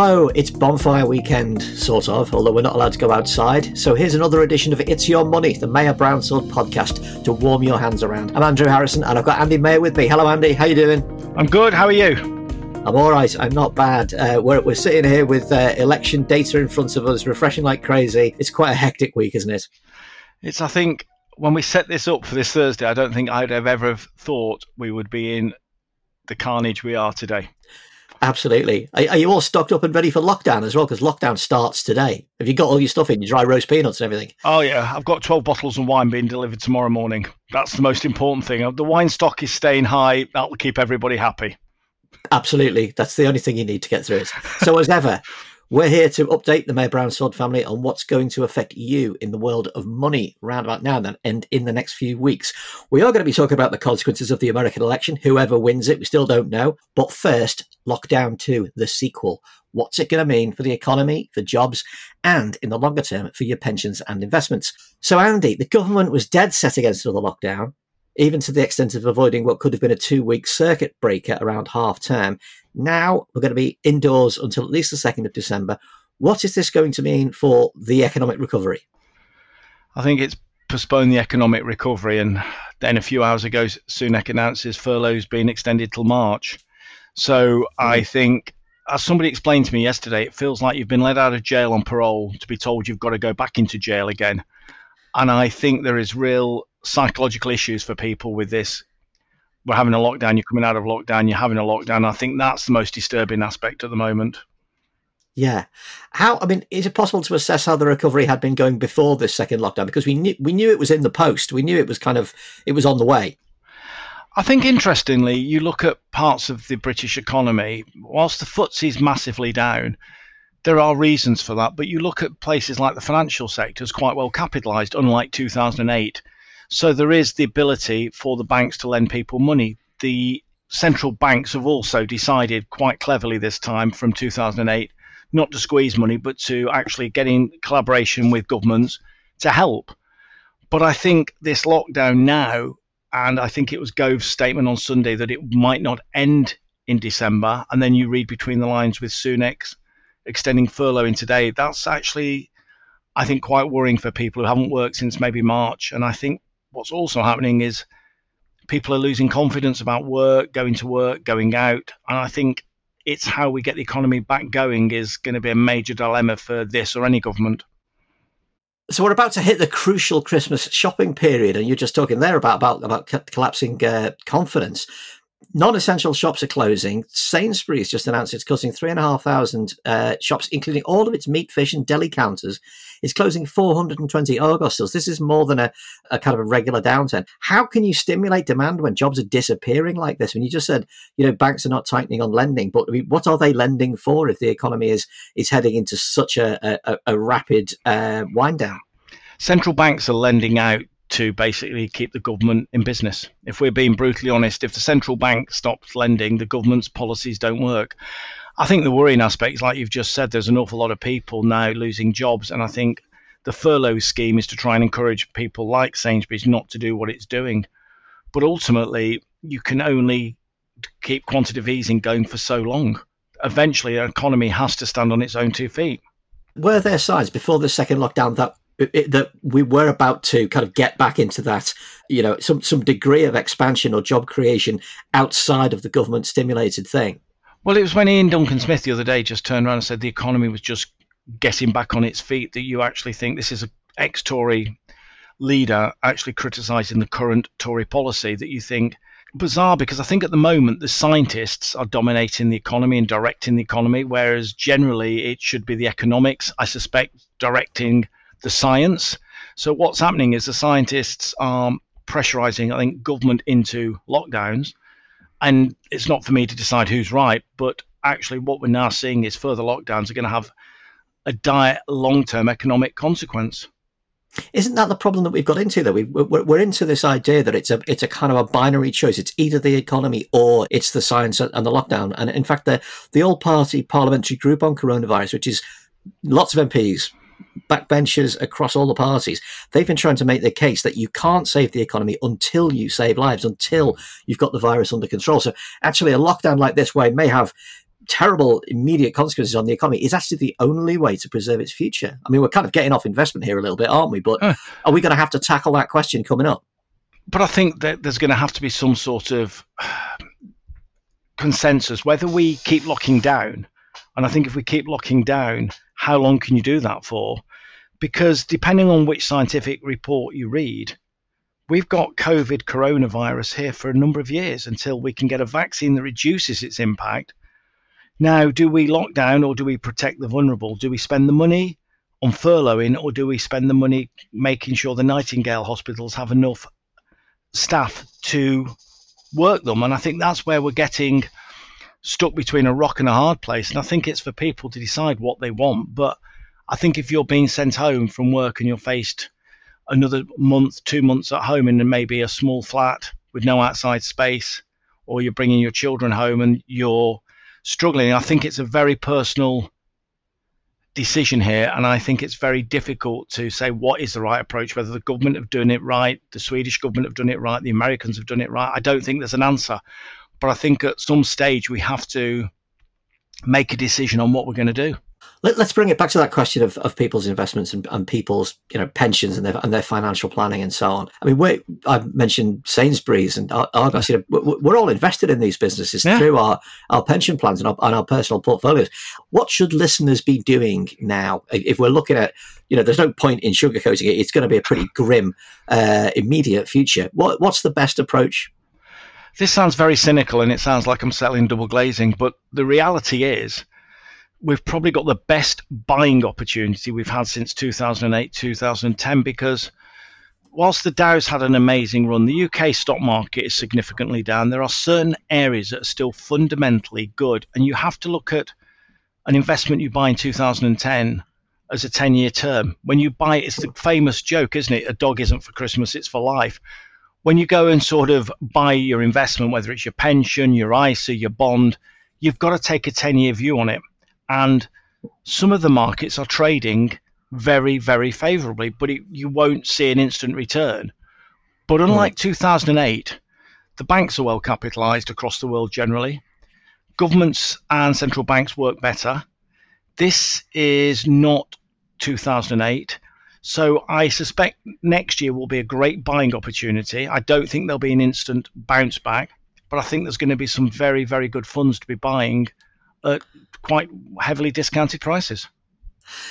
Hello, it's bonfire weekend, sort of, although we're not allowed to go outside. So here's another edition of It's Your Money, the Maher Brownsword podcast to warm your hands around. I'm Andrew Harrison and I've got Andy Maher with me. Hello, Andy. How you doing? I'm good. How are you? I'm all right. I'm not bad. Uh, we're, we're sitting here with uh, election data in front of us, refreshing like crazy. It's quite a hectic week, isn't it? It's, I think, when we set this up for this Thursday, I don't think I'd have ever have thought we would be in the carnage we are today. Absolutely. Are, are, you all stocked up and ready for lockdown as well? Because lockdown starts today. Have you got all your stuff in, your dry roast peanuts and everything? Oh, yeah. I've got 12 bottles of wine being delivered tomorrow morning. That's the most important thing. The wine stock is staying high. That'll keep everybody happy. Absolutely. That's the only thing you need to get through it. So, as ever, we're here to update the Maher Brownsword family on what's going to affect you in the world of money round about now and then and in the next few weeks. We are going to be talking about the consequences of the American election, whoever wins it, we still don't know. But first, Lockdown 2, the sequel. What's it going to mean for the economy, for jobs, and in the longer term for your pensions and investments? So, Andy, the government was dead set against another lockdown even to the extent of avoiding what could have been a two week circuit breaker around half term. Now we're going to be indoors until at least the 2nd of December. What is this going to mean for the economic recovery? I think it's postponed the economic recovery. And then a few hours ago, Sunak announces furloughs being extended till March. So mm-hmm. I think, as somebody explained to me yesterday, it feels like you've been let out of jail on parole to be told you've got to go back into jail again. And I think there is real psychological issues for people with this. We're having a lockdown, you're coming out of lockdown, you're having a lockdown. I think that's the most disturbing aspect at the moment. Yeah. How I mean, is it possible to assess how the recovery had been going before this second lockdown? Because we knew we knew it was in the post. We knew it was kind of it was on the way. I think interestingly, you look at parts of the British economy, whilst the FTSE is massively down, there are reasons for that. But you look at places like the financial sector is quite well capitalised, unlike 2008. So there is the ability for the banks to lend people money. The central banks have also decided quite cleverly this time from 2008 not to squeeze money, but to actually get in collaboration with governments to help. But I think this lockdown now, and I think it was Gove's statement on Sunday that it might not end in December, and then you read between the lines with Sunak's extending furlough in today, that's actually, I think, quite worrying for people who haven't worked since maybe March. And I think what's also happening is people are losing confidence about work, going to work, going out. And I think it's how we get the economy back going is going to be a major dilemma for this or any government. So we're about to hit the crucial Christmas shopping period, and you're just talking there about about about collapsing uh, confidence non-essential shops are closing. Sainsbury's just announced it's closing three and a half thousand uh, shops, including all of its meat, fish, and deli counters. It's closing 420 Argos stores. This is more than a, a kind of a regular downturn. How can you stimulate demand when jobs are disappearing like this? When you just said, you know, banks are not tightening on lending, but I mean, what are they lending for if the economy is is heading into such a, a, a rapid uh, wind down? Central banks are lending out to basically keep the government in business. If we're being brutally honest, if the central bank stops lending, the government's policies don't work. I think the worrying aspect, like you've just said, there's an awful lot of people now losing jobs, and I think the furlough scheme is to try and encourage people like Sainsbury's not to do what it's doing. But ultimately, you can only keep quantitative easing going for so long. Eventually, an economy has to stand on its own two feet. Were there signs before the second lockdown that it, that we were about to kind of get back into that, you know, some some degree of expansion or job creation outside of the government stimulated thing. Well, it was when Iain Duncan Smith the other day just turned around and said the economy was just getting back on its feet that you actually think this is an ex-Tory leader actually criticising the current Tory policy that you think bizarre because I think at the moment the scientists are dominating the economy and directing the economy, whereas generally it should be the economics, I suspect, directing the science. So what's happening is the scientists are pressurizing, I think, government into lockdowns. And it's not for me to decide who's right, but actually what we're now seeing is further lockdowns are going to have a dire long-term economic consequence. Isn't that the problem that we've got into? Though we we're into this idea that it's a it's a kind of a binary choice. It's either the economy or it's the science and the lockdown. And in fact, the the all party parliamentary group on coronavirus, which is lots of MPs backbenchers across all the parties, they've been trying to make the case that you can't save the economy until you save lives, until you've got the virus under control. So actually, a lockdown like this, where it may have terrible immediate consequences on the economy is actually the only way to preserve its future. I mean, we're kind of getting off investment here a little bit, aren't we? But uh, are we going to have to tackle that question coming up? But I think that there's going to have to be some sort of consensus whether we keep locking down. And I think if we keep locking down, how long can you do that for? Because depending on which scientific report you read, we've got COVID coronavirus here for a number of years until we can get a vaccine that reduces its impact. Now, do we lock down or do we protect the vulnerable? Do we spend the money on furloughing or do we spend the money making sure the Nightingale hospitals have enough staff to work them? And I think that's where we're getting stuck between a rock and a hard place. And I think it's for people to decide what they want. But I think if you're being sent home from work and you're faced another month, two months at home in maybe a small flat with no outside space, or you're bringing your children home and you're struggling. I think it's a very personal decision here, and I think it's very difficult to say what is the right approach. Whether the government have done it right, the Swedish government have done it right, the Americans have done it right. I don't think there's an answer, but I think at some stage we have to make a decision on what we're going to do. Let, us bring it back to that question of, of people's investments and, and people's you know pensions and their and their financial planning and so on. I mean, we I mentioned Sainsbury's and Argos. You know, we're all invested in these businesses yeah. through our, our pension plans and our, and our personal portfolios. What should listeners be doing now if we're looking at you know, there's no point in sugarcoating it. It's going to be a pretty grim, uh, immediate future. What, what's the best approach? This sounds very cynical and it sounds like I'm selling double glazing, but the reality is we've probably got the best buying opportunity we've had since 2008, 2010, because whilst the Dow's had an amazing run, the UK stock market is significantly down. There are certain areas that are still fundamentally good, and you have to look at an investment you buy in 2010 as a 10 year term. When you buy it, it's the famous joke, isn't it? A dog isn't for Christmas, it's for life. When you go and sort of buy your investment, whether it's your pension, your ISA, your bond, you've got to take a 10 year view on it and some of the markets are trading very, very favorably, but it, you won't see an instant return. But unlike mm. 2008, the banks are well capitalized across the world generally. Governments and central banks work better. This is not 2008. So I suspect next year will be a great buying opportunity. I don't think there'll be an instant bounce back, but I think there's going to be some very, very good funds to be buying at quite heavily discounted prices.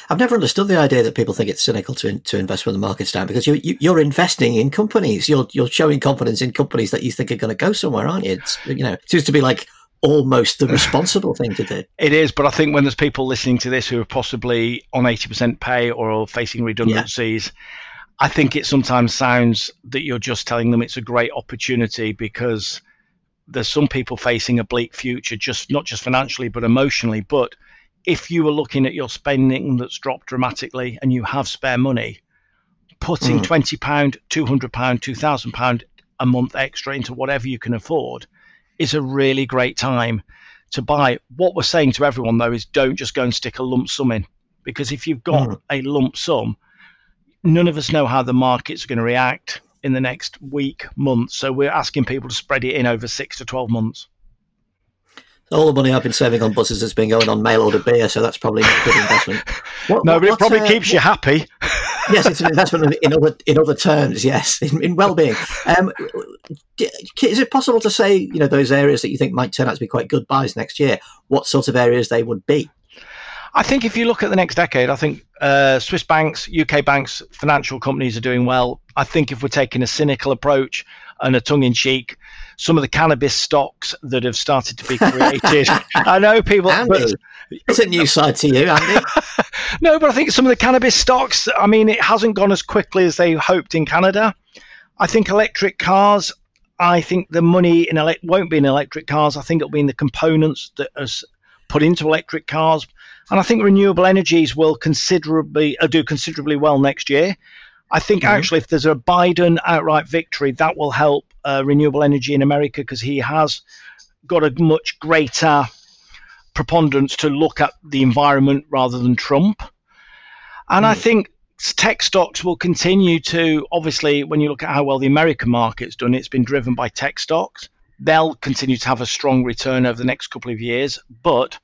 I've never understood the idea that people think it's cynical to to invest when the market's down because you, you are investing in companies. You're you're showing confidence in companies that you think are going to go somewhere, aren't you? It's you know it seems to be like almost the responsible thing to do. It is, but I think when there's people listening to this who are possibly on eighty percent pay or facing redundancies. Yeah. I think it sometimes sounds that you're just telling them it's a great opportunity because there's some people facing a bleak future, just not just financially but emotionally. But if you are looking at your spending that's dropped dramatically and you have spare money, putting mm. twenty pound, two hundred pound, two thousand pound a month extra into whatever you can afford is a really great time to buy. What we're saying to everyone though is don't just go and stick a lump sum in because if you've got mm. a lump sum, none of us know how the market's are going to react in the next week, month. So we're asking people to spread it in over six to 12 months. All the money I've been saving on buses has been going on mail order beer, so that's probably not a good investment. What, no, but it probably uh, keeps you happy. Yes, it's an investment in other in other terms. Yes, in, in well-being. Um, is it possible to say, you know, those areas that you think might turn out to be quite good buys next year? What sort of areas they would be? I think if you look at the next decade, I think uh, Swiss banks, UK banks, financial companies are doing well. I think if we're taking a cynical approach and a tongue in cheek, some of the cannabis stocks that have started to be created. I know people. Andy, but, it's a new side to you, Andy. no, but I think some of the cannabis stocks. I mean, it hasn't gone as quickly as they hoped in Canada. I think electric cars. I think the money in ele- won't be in electric cars. I think it'll be in the components that is put into electric cars and I think renewable energies will considerably uh, do considerably well next year. I think mm-hmm. actually, if there's a Biden outright victory, that will help uh, renewable energy in America because he has got a much greater preponderance to look at the environment rather than Trump. And mm. I think tech stocks will continue to, obviously, when you look at how well the American market's done, it's been driven by tech stocks. They'll continue to have a strong return over the next couple of years, but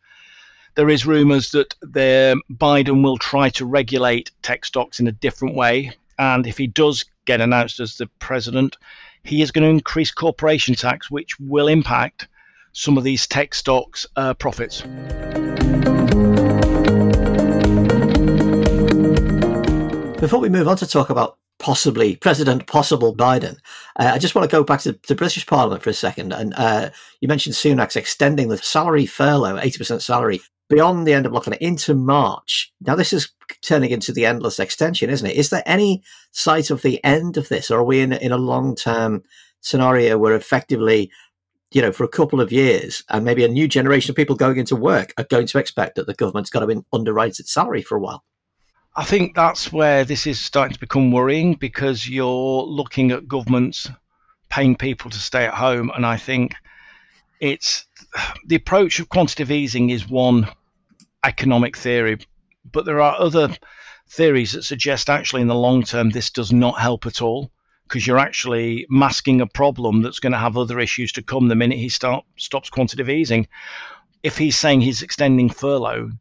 There is rumours that the Biden will try to regulate tech stocks in a different way, and if he does get announced as the president, he is going to increase corporation tax, which will impact some of these tech stocks' uh, profits. Before we move on to talk about possibly President possible Biden, uh, I just want to go back to the British Parliament for a second. And uh, you mentioned Sunak's extending the salary furlough, 80% salary, beyond the end of lockdown into March. Now, this is turning into the endless extension, isn't it? Is there any sight of the end of this, or are we in, in a long term scenario where effectively, you know, for a couple of years and maybe a new generation of people going into work are going to expect that the government's got to underwrite its salary for a while? I think that's where this is starting to become worrying because you're looking at governments paying people to stay at home, and I think it's the approach of quantitative easing is one economic theory, but there are other theories that suggest actually in the long term this does not help at all because you're actually masking a problem that's going to have other issues to come the minute he start, stops quantitative easing. If he's saying he's extending furlough,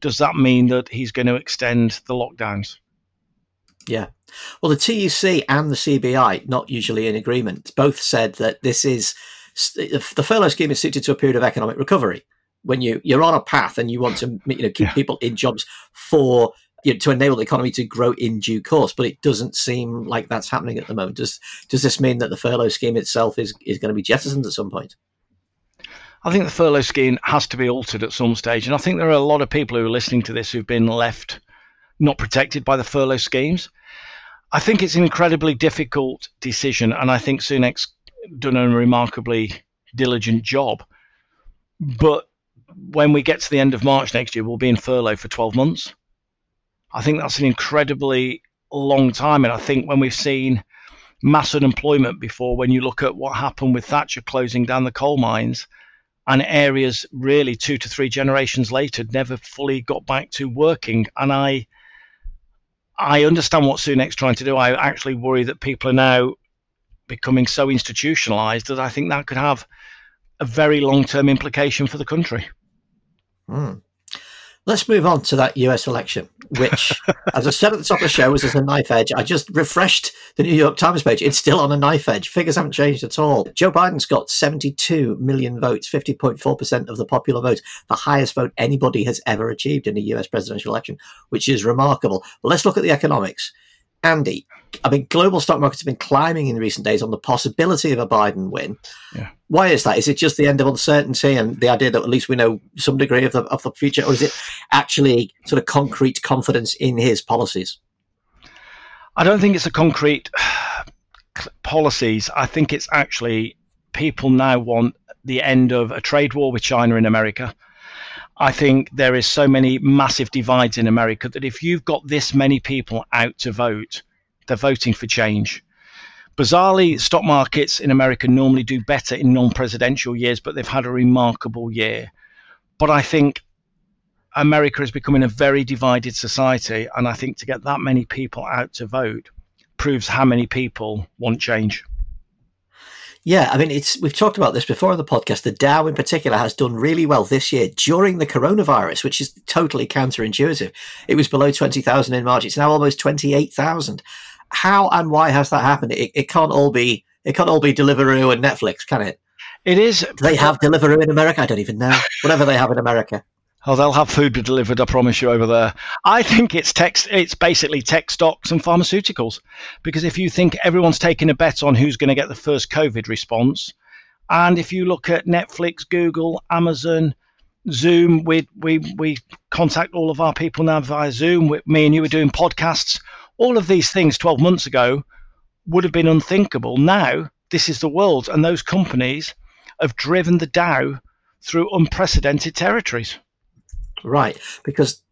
does that mean that he's going to extend the lockdowns? Yeah. Well, the TUC and the CBI, not usually in agreement, both said that this is the furlough scheme is suited to a period of economic recovery when you you're on a path and you want to you know keep yeah. people in jobs for you know, to enable the economy to grow in due course. But it doesn't seem like that's happening at the moment. Does does this mean that the furlough scheme itself is is going to be jettisoned at some point? I think the furlough scheme has to be altered at some stage, and I think there are a lot of people who are listening to this who've been left not protected by the furlough schemes. I think it's an incredibly difficult decision, and I think Sunak's done a remarkably diligent job. But when we get to the end of March next year, we'll be in furlough for 12 months. I think that's an incredibly long time. And I think when we've seen mass unemployment before, when you look at what happened with Thatcher closing down the coal mines, and areas really two to three generations later never fully got back to working. And I, I understand what Sunak's trying to do. I actually worry that people are now becoming so institutionalized that I think that could have a very long term implication for the country. Mm. Let's move on to that US election, which, as I said at the top of the show, was as a knife edge. I just refreshed the New York Times page. It's still on a knife edge. Figures haven't changed at all. Joe Biden's got 72 million votes, 50.4% of the popular vote, the highest vote anybody has ever achieved in a US presidential election, which is remarkable. But let's look at the economics. Andy, I mean, global stock markets have been climbing in recent days on the possibility of a Biden win. Yeah. Why is that? Is it just the end of uncertainty and the idea that at least we know some degree of the, of the future, or is it actually sort of concrete confidence in his policies? I don't think it's a concrete policies. I think it's actually people now want the end of a trade war with China and America. I think there is so many massive divides in America that if you've got this many people out to vote, they're voting for change. Bizarrely, stock markets in America normally do better in non-presidential years, but they've had a remarkable year. But I think America is becoming a very divided society, and I think to get that many people out to vote proves how many people want change. Yeah, I mean, it's we've talked about this before on the podcast. The Dow, in particular, has done really well this year during the coronavirus, which is totally counterintuitive. It was below twenty thousand in March; it's now almost twenty eight thousand. How and why has that happened? It, it can't all be it can't all be Deliveroo and Netflix, can it? It is. Do they have Deliveroo in America? I don't even know. Whatever they have in America. Oh, they'll have food delivered, I promise you, over there. I think it's tech, it's basically tech stocks and pharmaceuticals. Because if you think everyone's taking a bet on who's going to get the first COVID response, and if you look at Netflix, Google, Amazon, Zoom, we, we, we contact all of our people now via Zoom. We, me and you are doing podcasts. All of these things 12 months ago would have been unthinkable. Now, this is the world, and those companies have driven the Dow through unprecedented territories. Right, because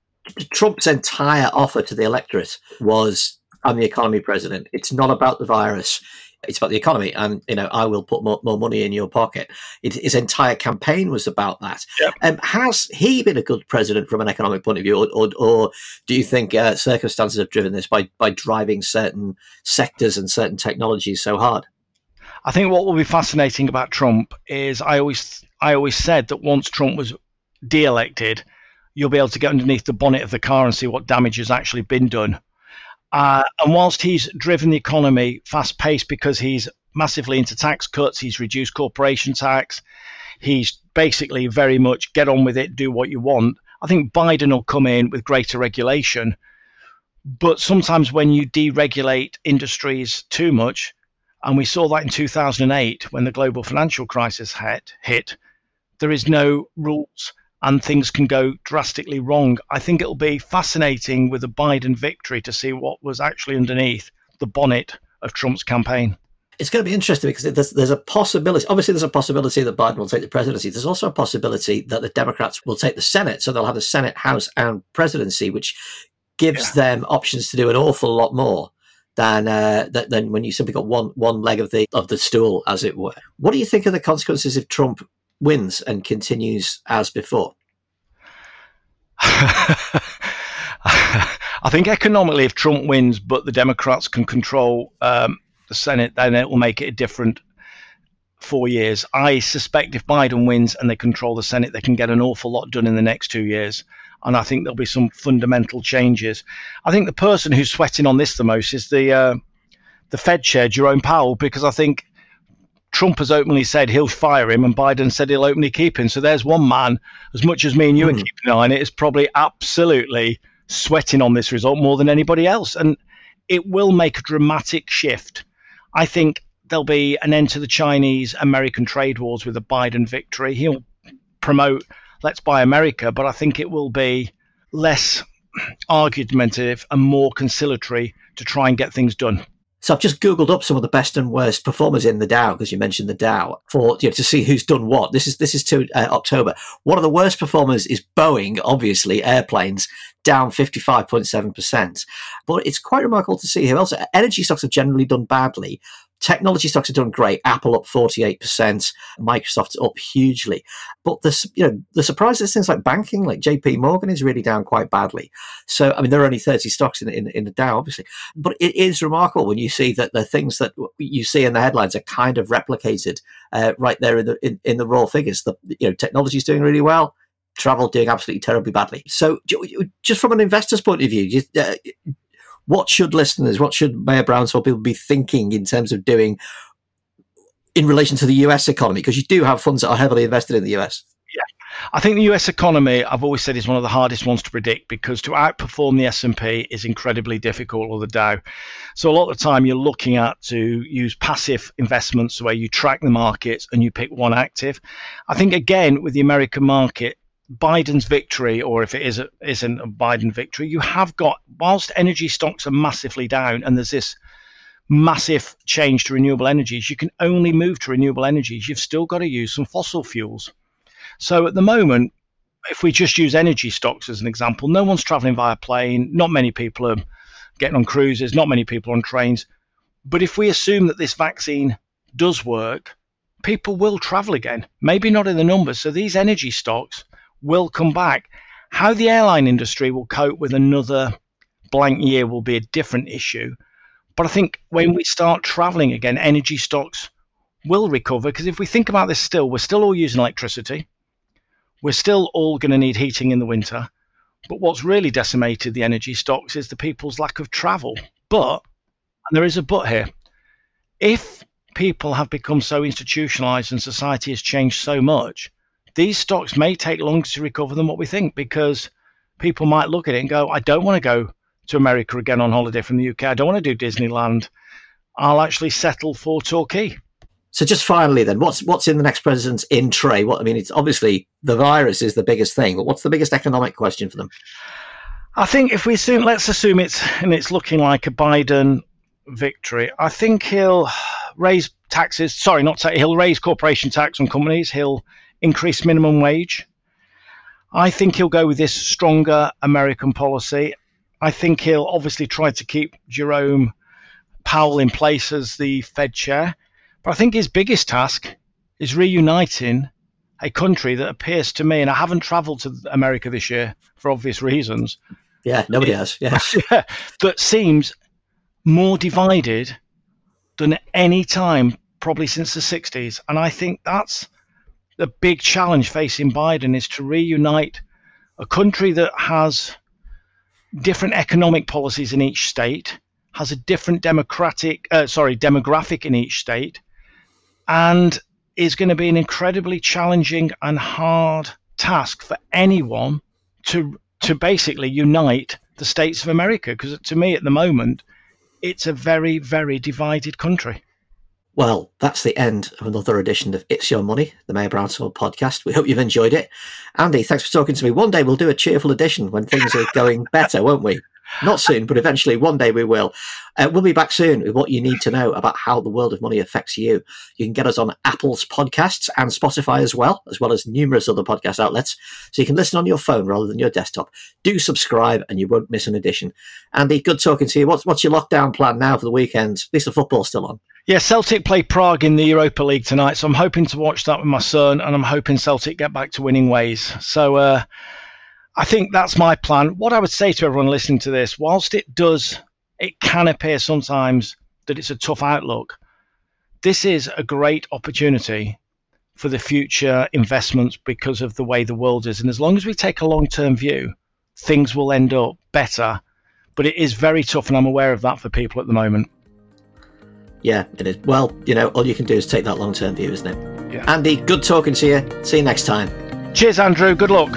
Trump's entire offer to the electorate was I'm the economy president. It's not about the virus. It's about the economy, and you know I will put more, more money in your pocket. It, his entire campaign was about that. Yep. Um, has he been a good president from an economic point of view, or, or, or do you think uh, circumstances have driven this by by driving certain sectors and certain technologies so hard? I think what will be fascinating about Trump is I always I always said that once Trump was de-elected, you'll be able to get underneath the bonnet of the car and see what damage has actually been done. Uh, and whilst he's driven the economy fast paced because he's massively into tax cuts, he's reduced corporation tax, he's basically very much get on with it, do what you want. I think Biden will come in with greater regulation. But sometimes when you deregulate industries too much, and we saw that in 2008 when the global financial crisis hit, hit there is no rules and things can go drastically wrong. I think it'll be fascinating with the Biden victory to see what was actually underneath the bonnet of Trump's campaign. It's going to be interesting because there's, there's a possibility. Obviously, there's a possibility that Biden will take the presidency. There's also a possibility that the Democrats will take the Senate. So they'll have the Senate, House, and presidency, which gives yeah. them options to do an awful lot more than uh, than when you simply got one one leg of the of the stool, as it were. What do you think of the consequences if Trump wins and continues as before? I think economically, if Trump wins, but the Democrats can control um, the Senate, then it will make it a different four years. I suspect if Biden wins and they control the Senate, they can get an awful lot done in the next two years. And I think there'll be some fundamental changes. I think the person who's sweating on this the most is the uh, the Fed chair, Jerome Powell, because I think Trump has openly said he'll fire him, and Biden said he'll openly keep him. So there's one man, as much as me and you mm. are hmm. keeping an eye on it, is probably absolutely sweating on this result more than anybody else. And it will make a dramatic shift. I think there'll be an end to the Chinese American trade wars with a Biden victory. He'll promote let's buy America, but I think it will be less argumentative and more conciliatory to try and get things done. So I've just googled up some of the best and worst performers in the Dow because you mentioned the Dow for you know, to see who's done what. This is this is to uh, October. One of the worst performers is Boeing, obviously airplanes down 55.7%. But it's quite remarkable to see who else. Energy stocks have generally done badly. Technology stocks have done great. Apple up 48%, Microsoft's up hugely. But the, you know, the surprise is things like banking, like JP Morgan is really down quite badly. So, I mean, there are only 30 stocks in, in, in the Dow, obviously. But it is remarkable when you see that the things that you see in the headlines are kind of replicated uh, right there in the, in, in the raw figures. The, you know, technology is doing really well travel doing absolutely terribly badly. So, just from an investor's point of view, uh, what should listeners, what should Maher Brownsword people be thinking in terms of doing in relation to the US economy? Because you do have funds that are heavily invested in the US. Yeah, I think the US economy, I've always said, is one of the hardest ones to predict because to outperform the S&P is incredibly difficult or the Dow. So a lot of the time you're looking at to use passive investments where you track the markets and you pick one active. I think again with the American market, Biden's victory, or if it is a, isn't a Biden victory, you have got whilst energy stocks are massively down, and there's this massive change to renewable energies, you can only move to renewable energies. You've still got to use some fossil fuels. So at the moment, if we just use energy stocks as an example, no one's traveling via plane. Not many people are getting on cruises. Not many people on trains. But if we assume that this vaccine does work, people will travel again. Maybe not in the numbers. So these energy stocks will come back. How the airline industry will cope with another blank year will be a different issue. But I think when we start traveling again, energy stocks will recover because if we think about this still, we're still all using electricity. We're still all going to need heating in the winter. But what's really decimated the energy stocks is the people's lack of travel. But, and there is a but here, if people have become so institutionalized and society has changed so much, these stocks may take longer to recover than what we think because people might look at it and go, I don't want to go to America again on holiday from the UK. I don't want to do Disneyland. I'll actually settle for Torquay. So just finally, then, what's what's in the next president's in tray? What I mean, it's obviously the virus is the biggest thing, but what's the biggest economic question for them? I think if we assume, let's assume it's and it's looking like a Biden victory. I think he'll raise taxes. Sorry, not ta- he'll raise corporation tax on companies. He'll increase minimum wage. I think he'll go with this stronger American policy. I think he'll obviously try to keep Jerome Powell in place as the Fed chair. But I think his biggest task is reuniting a country that appears to me, and I haven't traveled to America this year for obvious reasons. Yeah, nobody it, has. Yeah. yeah. That seems more divided than any time, probably since the 60s. And I think that's the big challenge facing Biden is to reunite a country that has different economic policies in each state, has a different democratic, uh, sorry, demographic in each state, and is going to be an incredibly challenging and hard task for anyone to to basically unite the states of America. Because to me, at the moment, it's a very, very divided country. Well, that's the end of another edition of It's Your Money, the Maher Brownsword podcast. We hope you've enjoyed it. Andy, thanks for talking to me. One day we'll do a cheerful edition when things are going better, won't we? Not soon, but eventually, one day we will. Uh, we'll be back soon with what you need to know about how the world of money affects you. You can get us on Apple's podcasts and Spotify as well, as well as numerous other podcast outlets. So you can listen on your phone rather than your desktop. Do subscribe and you won't miss an edition. Andy, good talking to you. What's, what's your lockdown plan now for the weekend? At least the football's still on. Yeah, Celtic play Prague in the Europa League tonight, so I'm hoping to watch that with my son, and I'm hoping Celtic get back to winning ways. So, uh, I think that's my plan. What I would say to everyone listening to this, whilst it does, it can appear sometimes that it's a tough outlook, this is a great opportunity for the future investments because of the way the world is. And as long as we take a long term view, things will end up better. But it is very tough, and I'm aware of that for people at the moment. Yeah, it is. Well, you know, all you can do is take that long term view, isn't it? Yeah. Andy, good talking to you. See you next time. Cheers, Andrew. Good luck.